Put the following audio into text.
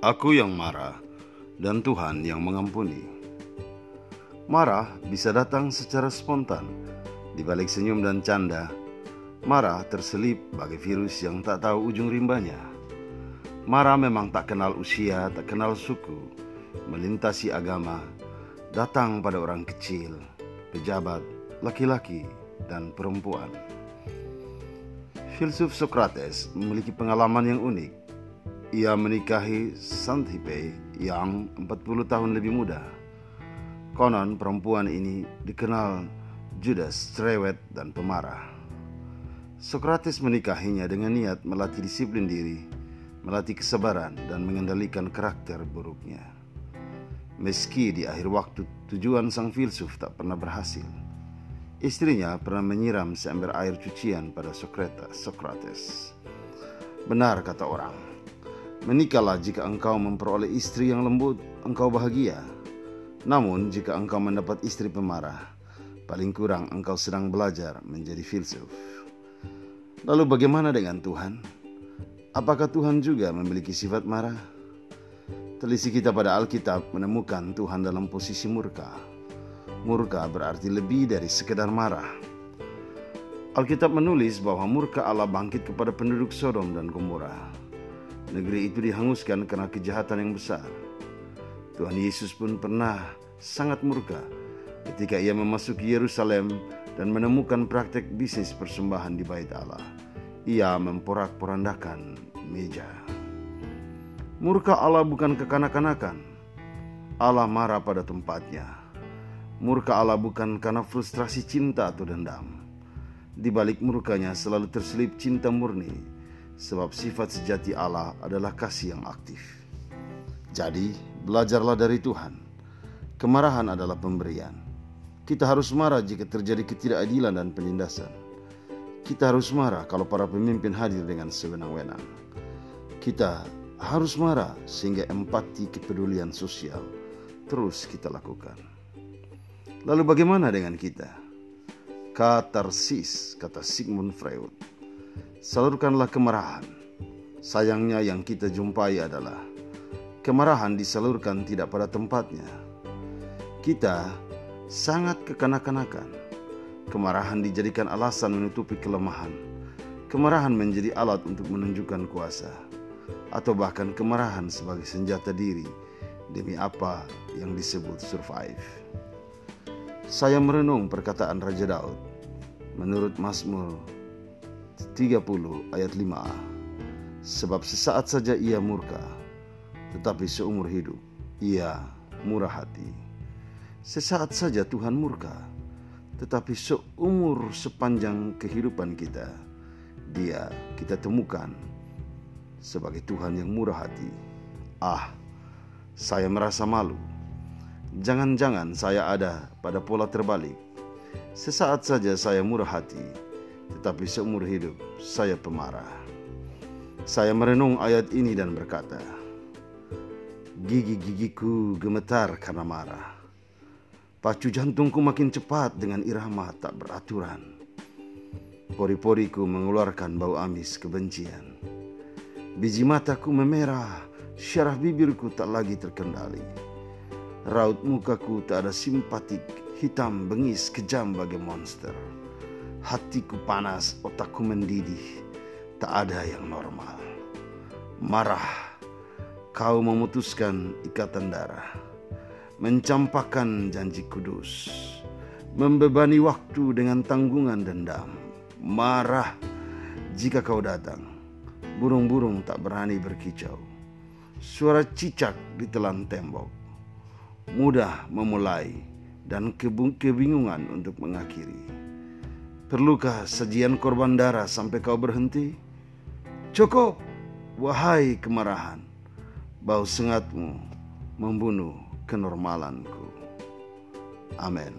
Aku yang marah dan Tuhan yang mengampuni. Marah bisa datang secara spontan, di balik senyum dan canda. Marah terselip bagai virus yang tak tahu ujung rimbanya. Marah memang tak kenal usia, tak kenal suku, melintasi agama, datang pada orang kecil, pejabat, laki-laki, dan perempuan. Filsuf Socrates memiliki pengalaman yang unik. Ia menikahi Xanthippe yang 40 tahun lebih muda. Konon perempuan ini dikenal judas, cerewet, dan pemarah. Socrates menikahinya dengan niat melatih disiplin diri, melatih kesabaran, dan mengendalikan karakter buruknya. Meski di akhir waktu tujuan sang filsuf tak pernah berhasil, Istrinya pernah menyiram seember air cucian pada. Socrates. Benar kata orang, menikahlah jika engkau memperoleh istri yang lembut, engkau bahagia. Namun jika engkau mendapat istri pemarah, paling kurang engkau sedang belajar menjadi filsuf. Lalu bagaimana dengan Tuhan? Apakah Tuhan juga memiliki sifat marah? Telisik kita pada Alkitab menemukan Tuhan dalam posisi murka Murka berarti lebih dari sekedar marah. Alkitab menulis bahwa murka Allah bangkit kepada penduduk Sodom dan Gomora. Negeri itu dihanguskan karena kejahatan yang besar. Tuhan Yesus pun pernah sangat murka ketika ia memasuki Yerusalem dan menemukan praktek bisnis persembahan di bait Allah. Ia memporak-porandakan meja. Murka Allah bukan kekanak-kanakan. Allah marah pada tempatnya Murka Allah bukan karena frustrasi cinta atau dendam. Di balik murkanya selalu terselip cinta murni, sebab sifat sejati Allah adalah kasih yang aktif. Jadi, belajarlah dari Tuhan. Kemarahan adalah pemberian. Kita harus marah jika terjadi ketidakadilan dan penindasan. Kita harus marah kalau para pemimpin hadir dengan sewenang-wenang. Kita harus marah sehingga empati kepedulian sosial terus kita lakukan. Lalu bagaimana dengan kita? Katarsis, kata Sigmund Freud. Salurkanlah kemarahan. Sayangnya yang kita jumpai adalah kemarahan disalurkan tidak pada tempatnya. Kita sangat kekanak-kanakan. Kemarahan dijadikan alasan menutupi kelemahan. Kemarahan menjadi alat untuk menunjukkan kuasa. Atau bahkan kemarahan sebagai senjata diri demi apa yang disebut survive. Saya merenung perkataan Raja Daud menurut Mazmur 30 ayat 5a. Sebab sesaat saja ia murka, tetapi seumur hidup ia murah hati. Sesaat saja Tuhan murka, tetapi seumur sepanjang kehidupan kita, dia kita temukan sebagai Tuhan yang murah hati. Ah, saya merasa malu Jangan-jangan saya ada pada pola terbalik. Sesaat saja saya murah hati, tetapi seumur hidup saya pemarah. Saya merenung ayat ini dan berkata, Gigi-gigiku gemetar karena marah. Pacu jantungku makin cepat dengan irama tak beraturan. Pori-poriku mengeluarkan bau amis kebencian. Biji mataku memerah, syaraf bibirku tak lagi terkendali. Raut mukaku tak ada simpatik, hitam, bengis, kejam bagai monster. Hatiku panas, otakku mendidih, tak ada yang normal. Marah, kau memutuskan ikatan darah, mencampakkan janji kudus, membebani waktu dengan tanggungan dendam. Marah jika kau datang, burung-burung tak berani berkicau. Suara cicak ditelan tembok mudah memulai dan kebingungan untuk mengakhiri. Perlukah sajian korban darah sampai kau berhenti? Cukup, wahai kemarahan, bau sengatmu membunuh kenormalanku. Amin.